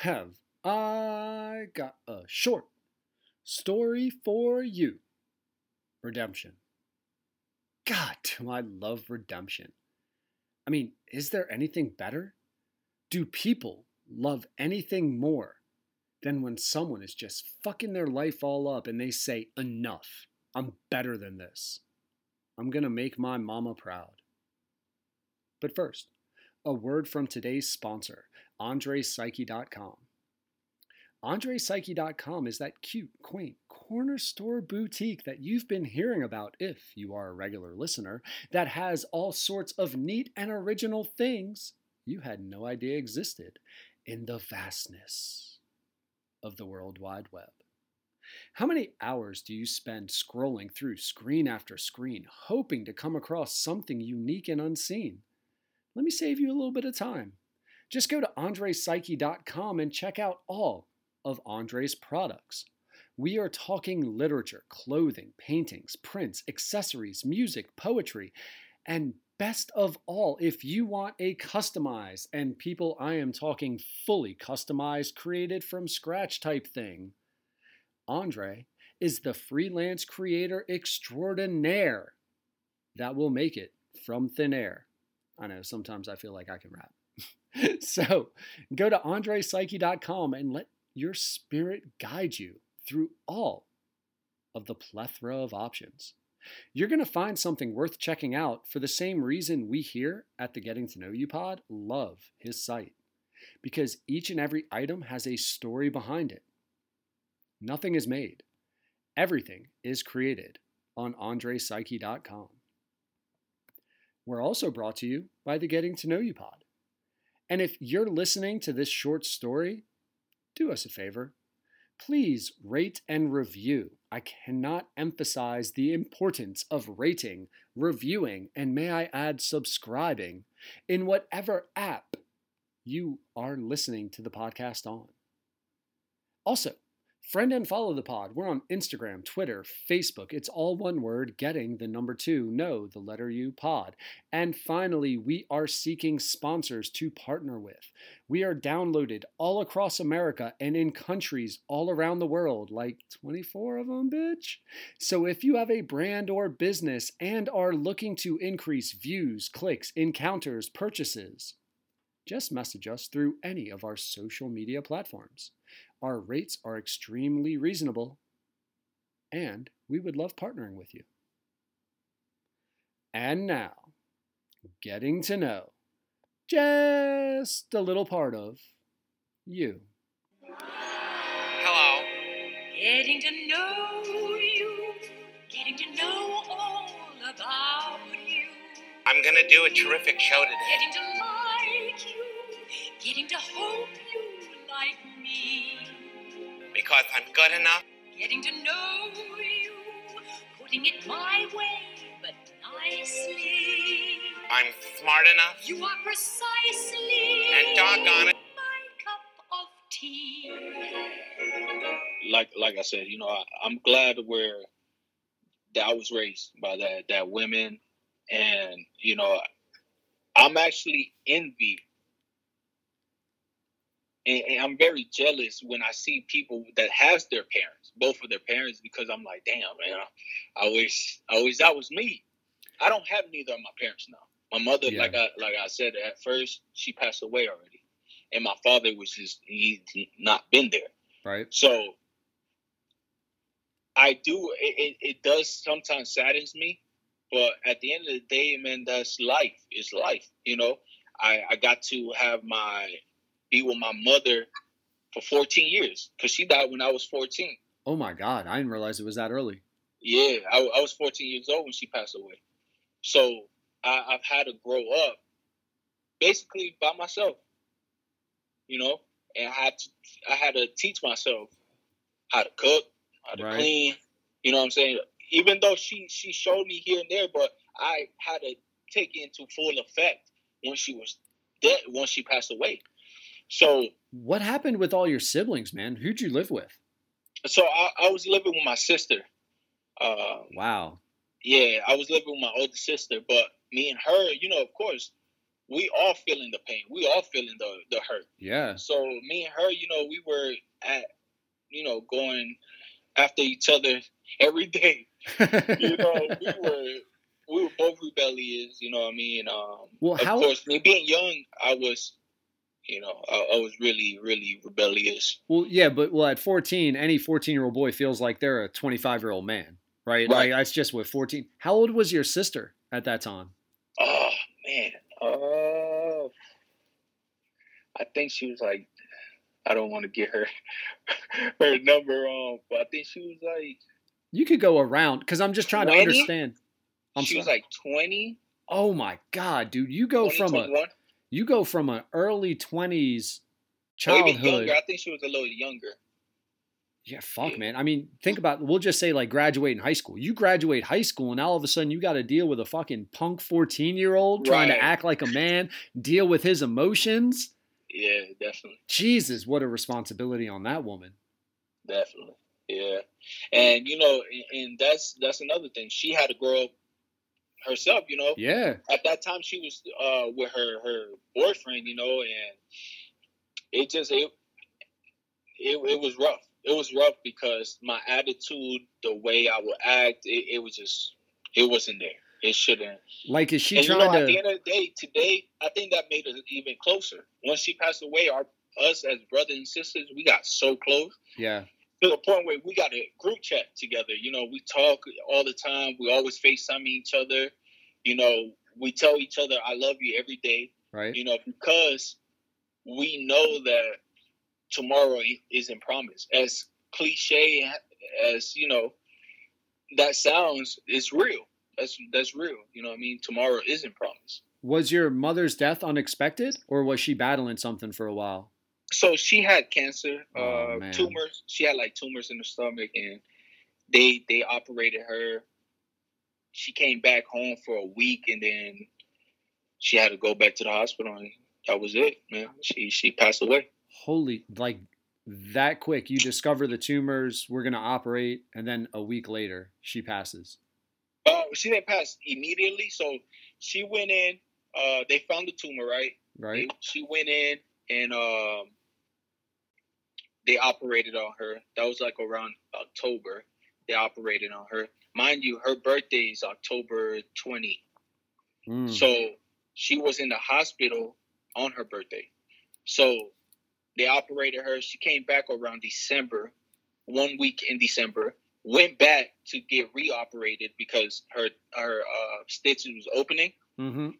have I got a short story for you. Redemption. God, do I love redemption. I mean, is there anything better? Do people love anything more than when someone is just fucking their life all up and they say, enough, I'm better than this. I'm to make my mama proud. But first, a word from today's sponsor, AndrePsyche.com. AndrePsyche.com is that cute, quaint corner store boutique that you've been hearing about if you are a regular listener that has all sorts of neat and original things you had no idea existed in the vastness of the World Wide Web. How many hours do you spend scrolling through screen after screen, hoping to come across something unique and unseen? Let me save you a little bit of time. Just go to AndrePsyche.com and check out all of Andre's products. We are talking literature, clothing, paintings, prints, accessories, music, poetry, and best of all, if you want a customized, and people, I am talking fully customized, created from scratch type thing, Andre is the freelance creator extraordinaire that will make it from thin air. I know sometimes I feel like I can rap. so go to andrepsyche.com and let your spirit guide you through all of the plethora of options. You're going to find something worth checking out for the same reason we here at the Getting to Know You pod love his site. Because each and every item has a story behind it. Nothing is made, everything is created on AndrePsyche.com. We're also brought to you by the Getting to Know You pod. And if you're listening to this short story, do us a favor. Please rate and review. I cannot emphasize the importance of rating, reviewing, and may I add, subscribing in whatever app you are listening to the podcast on. Also, Friend and follow the pod. We're on Instagram, Twitter, Facebook. It's all one word, getting the number two, no, the letter U pod. And finally, we are seeking sponsors to partner with. We are downloaded all across America and in countries all around the world, like 24 of them, bitch. So if you have a brand or business and are looking to increase views, clicks, encounters, purchases, just message us through any of our social media platforms. Our rates are extremely reasonable, and we would love partnering with you. And now, getting to know just a little part of you. Hello. Getting to know you, getting to know all about you. I'm going to do a terrific show today. Getting to hope you like me. Because I'm good enough. Getting to know you, putting it my way, but nicely. I'm smart enough. You are precisely And doggone it. my cup of tea. like like I said, you know, I, I'm glad where that I was raised by that that women, and you know, I'm actually envy, and, and I'm very jealous when I see people that has their parents, both of their parents, because I'm like, damn, man, I, I wish I wish that was me. I don't have neither of my parents now. My mother, Yeah. like I like I said at first, she passed away already, and my father was just he he not been there. Right? So I do it, it, it does sometimes saddens me, but at the end of the day, man, that's life. It's life. You know, I, I got to have my be with my mother for 14 years because she died when I was 14. Oh my God, I didn't realize it was that early. Yeah, I, I was 14 years old when she passed away. So I, I've had to grow up basically by myself, you know, and I had to I had to teach myself how to cook, how to Right. clean. You know what I'm saying? Even though she she showed me here and there, but I had to take it into full effect when she was dead, once she passed away. So What happened with all your siblings, man? Who'd you live with? so I, I was living with my sister. Uh, Wow. Yeah, I was living with my older sister, but me and her, you know, of course, we all feeling the pain. We all feeling the the hurt. Yeah. So me and her, you know, we were at, you know, going after each other every day. You know, we were we were both rebellious. You know what I mean? Um, Well, of how- course, me being young, I was, you know, I, I was really, really rebellious. Well, yeah, but well, at 14, any 14 year old boy feels like they're a 25 year old man, right? Right. Like that's just with 14. How old was your sister at that time? Oh man, uh, I think she was like, I don't want to get her her number on, but I think she was like, You could go around because I'm just trying to understand. I'm she was like 20, oh my god, dude, you go 20, from a 21. You go from an early 20s Or even childhood. younger. I think she was a little younger. Yeah, fuck, Yeah. man. I mean, think mm. about. We'll just say like graduating high school. You graduate high school, and all of a sudden you got to deal with a fucking punk fourteen year old trying to act like a man, deal with his emotions. Yeah, definitely, Jesus, what a responsibility on that woman. definitely. Yeah, and you know, and, and that's that's another thing. She had to grow up herself. You know, Yeah, at that time she was uh with her her boyfriend. You know, and it just it it, it was rough. It was rough because my attitude, the way I would act, it, it was just it wasn't there. It shouldn't. like is she and you trying know, at the end of the day, today, I think that made us even closer. Once she passed away, our us as brothers and sisters, we got so close Yeah, to the point where we got a group chat together. You know, we talk all the time. We always FaceTime each other. You know, we tell each other, "I love you" every day. right. You know, because we know that tomorrow isn't promised. As cliche as you know that sounds, it's real. That's that's real. You know what I mean? Tomorrow isn't promised. Was your mother's death unexpected, or was she battling something for a while? So she had cancer, Oh, uh, man. tumors. She had like tumors in her stomach, and they they operated her. She came back home for a week, and then she had to go back to the hospital, and that was it, man. She she passed away. Holy, like that quick. You discover the tumors. We're gonna operate, and then a week later, she passes. Oh, she didn't pass immediately, so she went in. Uh, they found the tumor, right? Right. They- she went in and um, they operated on her. That was like around October. They operated on her. Mind you, her birthday is October 20. Mm. So she was in the hospital on her birthday. So they operated her. She came back around December, one week in December. Went back to get reoperated because her her uh, stitches was opening. hmm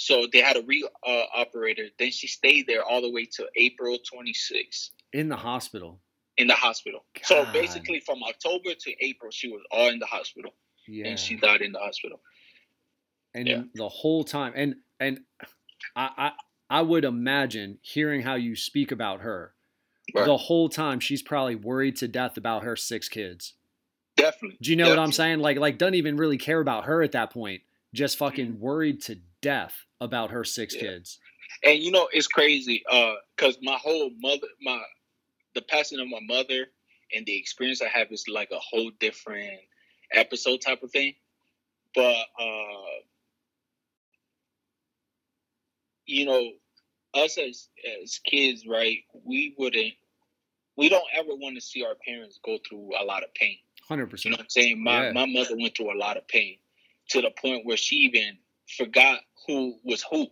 So they had a re-operator. her. Then she stayed there all the way to April 26th In the hospital. in the hospital. So basically, from October to April, she was all in the hospital, Yeah. and she died in the hospital. and Yeah. the whole time and and I, I I would imagine hearing how you speak about her Right. the whole time she's probably worried to death about her six kids. Definitely. Do you know what I'm saying? Like like doesn't even really care about her at that point. Just fucking Mm-hmm. worried to death about her six Yeah. kids. And you know, it's crazy because my whole mother, my the passing of my mother, and the experience I have is like a whole different episode type of thing. But uh, you know, us as as kids, right? We wouldn't, we don't ever want to see our parents go through a lot of pain. Hundred percent. You know what I'm saying? My Yeah. my mother went through a lot of pain to the point where she even forgot who was who.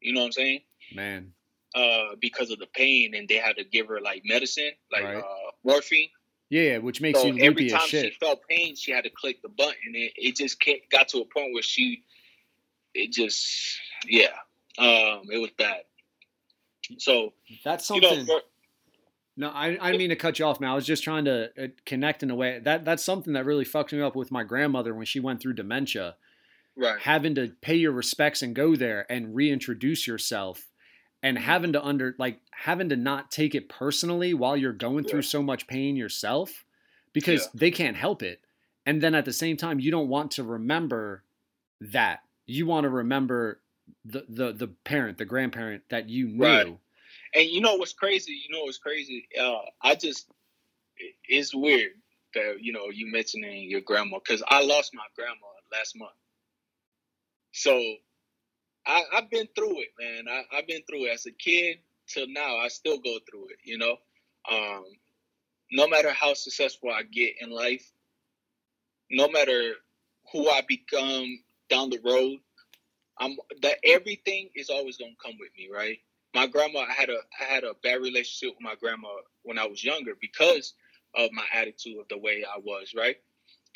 You know what I'm saying? Man. uh, because of the pain, and they had to give her like medicine, like Right. uh, morphine. Yeah, yeah, which makes so you every loopy as time shit. she felt pain, she had to click the button. It, it just ca- got to a point where she, it just, yeah, um, it was bad. So That's you something know, for, No, I, I mean to cut you off, man. I was just trying to uh, connect in a way. That that's something that really fucked me up with my grandmother when she went through dementia. right, Having to pay your respects and go there and reintroduce yourself, and having to under like having to not take it personally while you're going through Yeah. so much pain yourself, because Yeah. they can't help it. And then at the same time, you don't want to remember that. You want to remember the the the parent, the grandparent that you knew. Right. And you know what's crazy? You know what's crazy? Uh, I just, it- it's weird that you know you mentioning your grandma because I lost my grandma last month. So I, I've been through it, man. I, I've been through it as a kid till now. I still go through it, you know. Um, no matter how successful I get in life, no matter who I become down the road, I'm that everything is always gonna come with me, right? My grandma, I had a I had a bad relationship with my grandma when I was younger because of my attitude of the way I was, right?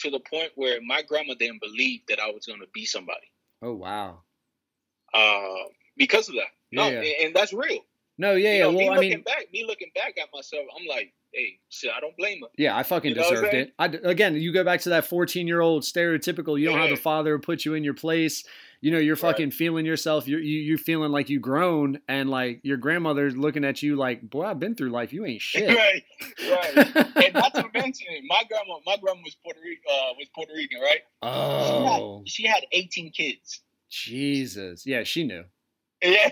To the point where my grandma didn't believe that I was gonna be somebody. Oh wow. Uh, because of that. No, Yeah. and, and that's real. No, yeah, You yeah. know, me Well, I looking mean, back, me looking back at myself, I'm like, hey, shit, I don't blame her. yeah, I fucking You know deserved it. I again, you go back to that fourteen-year-old stereotypical. You don't have Yeah. the father who put you in your place. You know, you're Right. fucking feeling yourself. You're you, you're feeling like you grown, and like your grandmother's looking at you like, boy, I've been through life. You ain't shit. right, right. and not to mention, my grandma, my grandma was Puerto Rican, uh, was Puerto Rican, right? oh, She had, she had 18 kids. Jesus. Yeah, she knew. Yeah,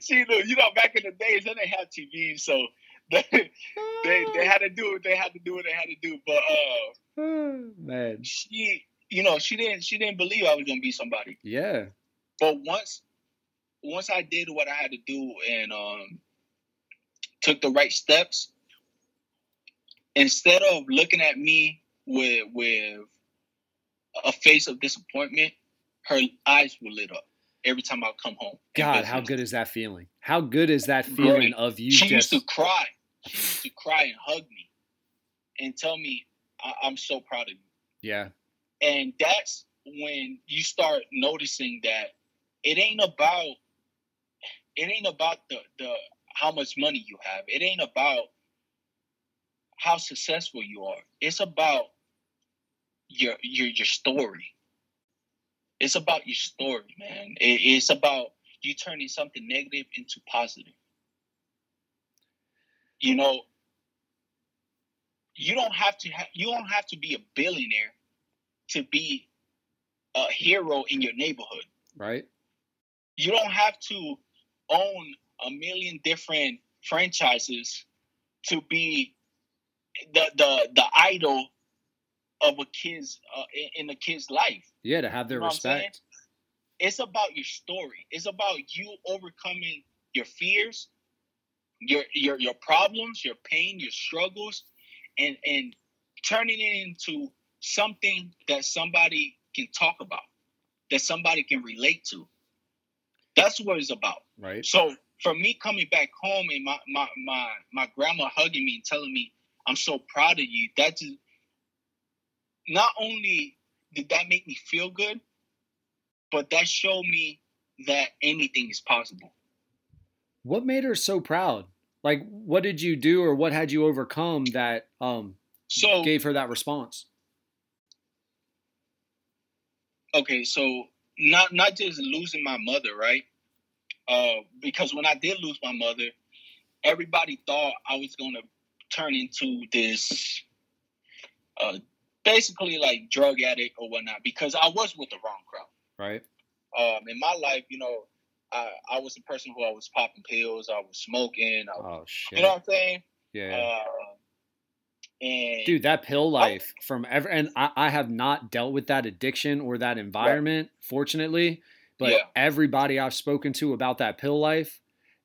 she knew. You know, back in the days, they didn't have TV, so they, they they had to do what they had to do what they had to do. But uh, Oh, man. she, you know, she didn't she didn't believe I was gonna be somebody. Yeah. But once once I did what I had to do and um, took the right steps, instead of looking at me with with a face of disappointment, her eyes were lit up every time I come home. God, how good is that feeling? How good is that feeling Great. of you she just used to cry. She used to cry and hug me and tell me, I- I'm so proud of you. yeah, And that's when you start noticing that it ain't about it ain't about the the how much money you have. It ain't about how successful you are. It's about your your your story. It's about your story, man. It- it's about you turning something negative into positive. You know, you don't have to ha- you don't have to be a billionaire to be a hero in your neighborhood. right? You don't have to own a million different franchises to be the the the idol of a kid's uh, in, a kid's life. Yeah, to have their You know what I'm saying? respect. It's about your story. It's about you overcoming your fears, your your your problems, your pain, your struggles, and and turning it into something that somebody can talk about, that somebody can relate to. That's what it's about. Right? So for me coming back home and my my my my grandma hugging me and telling me I'm so proud of you, that just not only did that make me feel good, but that showed me that anything is possible. What made her so proud? Like, what did you do, or what had you overcome that um So gave her that response? okay, so not not just losing my mother, right? Uh, because when I did lose my mother, everybody thought I was gonna turn into this, uh, basically like drug addict or whatnot. Because I was with the wrong crowd. Right? Um, in my life, you know, I, I was a person who I was popping pills, I was smoking, I, Oh shit. you know what I'm saying? yeah. Uh, and Dude, that pill life from ever, and I, I have not dealt with that addiction or that environment, fortunately. But Yeah. everybody I've spoken to about that pill life,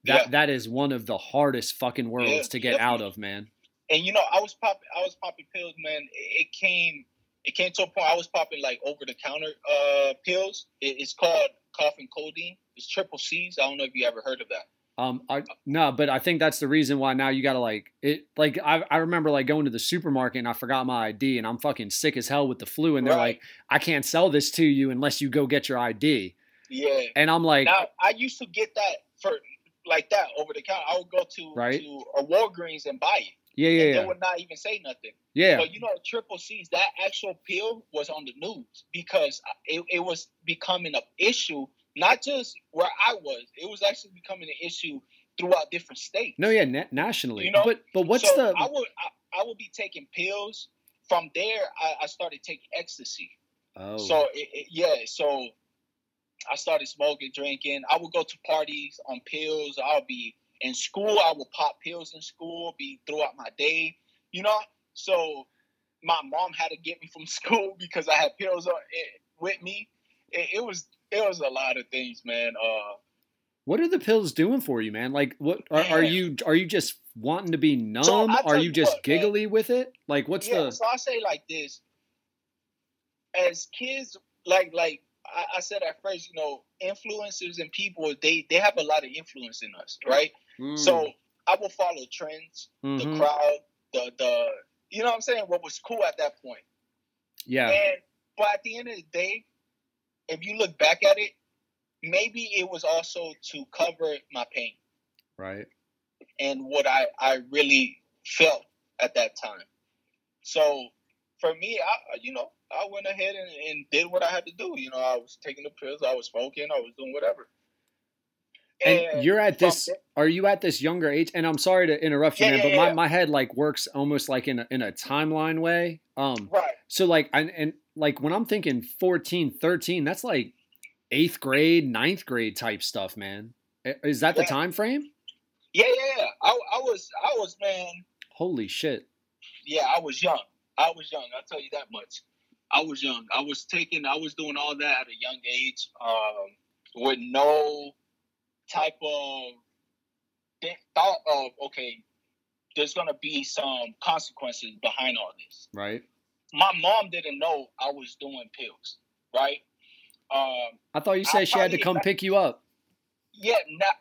that Yeah. that is one of the hardest fucking worlds Yeah, to get out of, man. and you know, I was popping, I was popping pills, man. It, came, it came to a point I was popping like over the counter uh pills. It, it's called cough and codeine. It's triple C's. I don't know if you ever heard of that. Um, I, no, but I think that's the reason why now you gotta like it. Like I, I remember like going to the supermarket and I forgot my ID and I'm fucking sick as hell with the flu and they're Right. like, I can't sell this to you unless you go get your ID. Yeah. And I'm like, Now I used to get that for like that over the counter. I would go to Right. to a Walgreens and buy it. yeah, and yeah, they yeah, would not even say nothing. yeah, But you know, triple C's, that actual pill was on the news because it, it was becoming an issue, not just where I was, it was actually becoming an issue throughout different states. no, yeah, na- nationally. You know, but but what's so the I would I, I would be taking pills. From there, I, I started taking ecstasy. oh So it, it- yeah, so I started smoking, drinking. I would go to parties on pills. I'll be in school. I would pop pills in school. Be throughout my day, you know. So my mom had to get me from school because I had pills on, it, with me. It, it was it was a lot of things, man. Uh, What are the pills doing for you, man? Like, what are, are you are you just wanting to be numb? So, are you just what, man. giggly with it? Like, what's yeah, the? so I say like this. As kids, like like I, I said at first, you know, influencers and people, they they have a lot of influence in us, right? Mm, So I will follow trends, the mhm. crowd, the the you know what I'm saying, what was cool at that point. yeah, And but at the end of the day, if you look back at it, maybe it was also to cover my pain right. and what I, I really felt at that time. So for me, I you know, I went ahead and, and did what I had to do. You know, I was taking the pills, I was smoking, I was doing whatever. And you're at this. Are you at this younger age? And I'm sorry to interrupt you, Yeah, man, yeah, but yeah, my, my head like works almost like in a, in a timeline way. Um, right. so like and, and like when I'm thinking 14, 13, that's like eighth grade, ninth grade type stuff, man. Is that the time frame? Yeah, yeah, yeah. I, I was I was man, Holy shit! yeah, I was young. I was young. I'll tell you that much. I was young. I was taking. I was doing all that at a young age, um, with no type of thought of okay, there's gonna be some consequences behind all this. Right? My mom didn't know I was doing pills, right? Um, I thought you I said she had to come pick you up. yeah, not,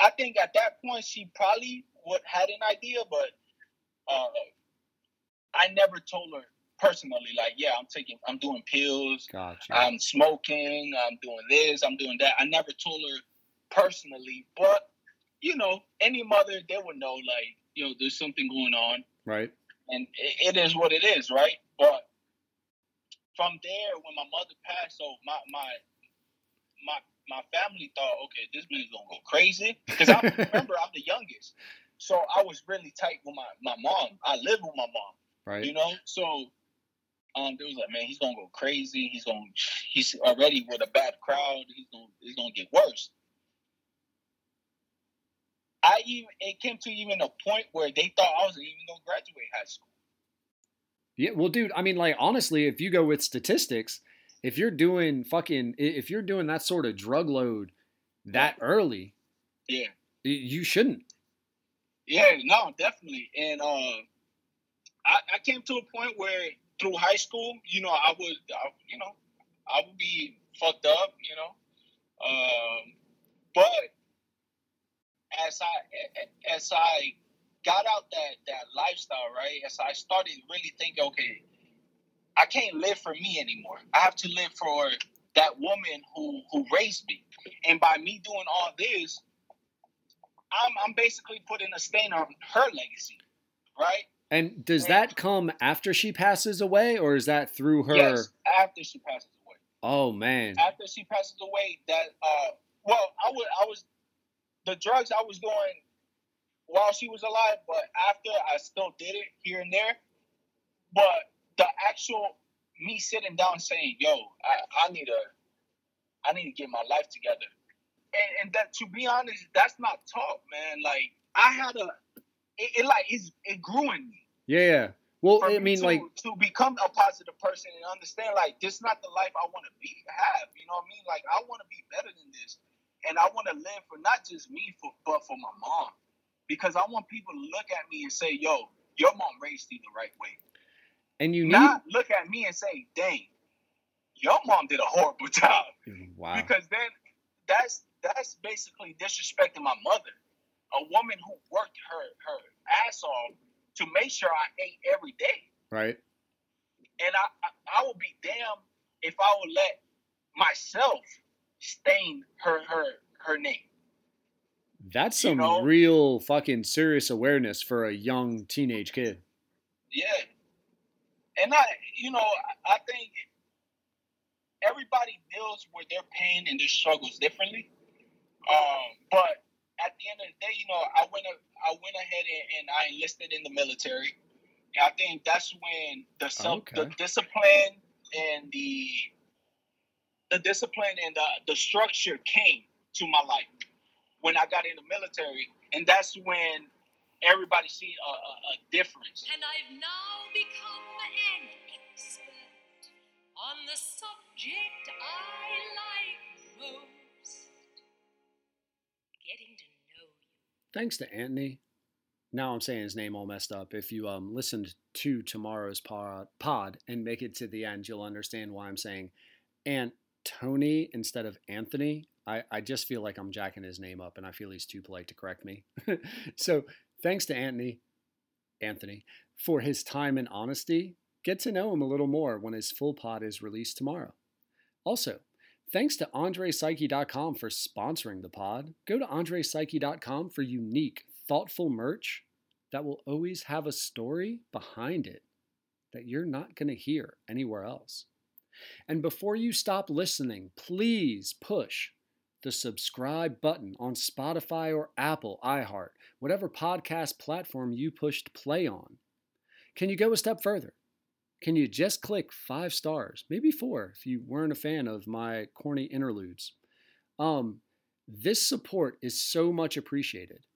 I think at that point she probably would had an idea, but uh, I never told her personally. Like, yeah, I'm taking, I'm doing pills, Gotcha. I'm smoking, I'm doing this, I'm doing that. I never told her personally, but you know, any mother they would know, like, you know, there's something going on, right? and it, it is what it is, right? But from there, when my mother passed, so my my my my family thought, okay, this man's gonna go crazy because I remember I'm the youngest, so I was really tight with my my mom. I lived with my mom, Right. you know, so. Um, they was like, man, he's gonna go crazy. He's gonna, he's already with a bad crowd. He's gonna, he's gonna get worse. I even, it came to even a point where they thought I wasn't even gonna graduate high school. Yeah, well, dude, I mean, like, honestly, if you go with statistics, if you're doing fucking, if you're doing that sort of drug load that early, Yeah. you shouldn't. Yeah, no, definitely. And uh, I, I came to a point where through high school, you know, I would, I, you know, I would be fucked up, you know. Um, but as I as I got out that that lifestyle, right? As I started really thinking, okay, I can't live for me anymore. I have to live for that woman who who raised me. And by me doing all this, I'm I'm basically putting a stain on her legacy, right? And does Right. that come after she passes away, or is that through her? Yes, after she passes away. Oh man, After she passes away, that uh, well, I was I was the drugs I was doing while she was alive, but after I still did it here and there. But the actual me sitting down saying, "Yo, I, I need to, I need to get my life together," and, and that to be honest, that's not talk, man. Like I had a, it, it like it's, it grew in me. yeah, yeah. Well, I me mean, to, like, to become a positive person and understand like this is not the life I want to be have. You know what I mean? Like I want to be better than this, and I want to live for not just me, for but for my mom, because I want people to look at me and say, "Yo, your mom raised you the right way." and you need. Not look at me and say, "Dang, your mom did a horrible job," wow. because then that's that's basically disrespecting my mother, a woman who worked her her ass off to make sure I ate every day Right. and I, I I would be damned if I would let myself stain her her her name. That's You some know- real fucking serious awareness for a young teenage kid. Yeah, and I you know I, I think everybody deals with their pain and their struggles differently. Um, but at the end of the day, you know, I went a- I went ahead and, and I enlisted in the military. And I think that's when the self, the discipline and the the discipline and the, the structure came to my life when I got in the military, and that's when everybody see a, a, a difference. And I've now become an expert on the subject I like. most. Getting to know you. Thanks to Anthony. Now I'm saying his name all messed up. If you um, listened to tomorrow's pod, and make it to the end, you'll understand why I'm saying Aunt Tony instead of Anthony. I, I just feel like I'm jacking his name up and I feel he's too polite to correct me. so thanks to Anthony, Anthony, for his time and honesty. Get to know him a little more when his full pod is released tomorrow. Also, thanks to AndrePsyche.com for sponsoring the pod. Go to AndrePsyche.com for unique, thoughtful merch that will always have a story behind it that you're not going to hear anywhere else. And before you stop listening, please push the subscribe button on Spotify or Apple, iHeart, whatever podcast platform you pushed play on. Can you go a step further? Can you just click five stars, maybe four if you weren't a fan of my corny interludes? Um, this support is so much appreciated.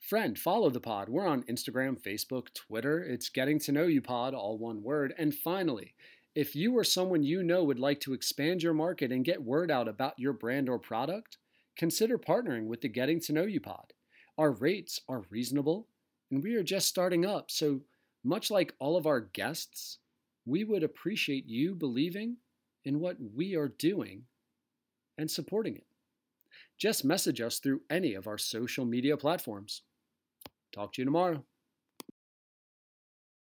Friend, follow the pod. We're on Instagram, Facebook, Twitter. It's Getting to Know You Pod, all one word. And finally, if you or someone you know would like to expand your market and get word out about your brand or product, consider partnering with the Getting to Know You Pod. Our rates are reasonable, and we are just starting up. So, much like all of our guests, we would appreciate you believing in what we are doing and supporting it. Just message us through any of our social media platforms. Talk to you tomorrow.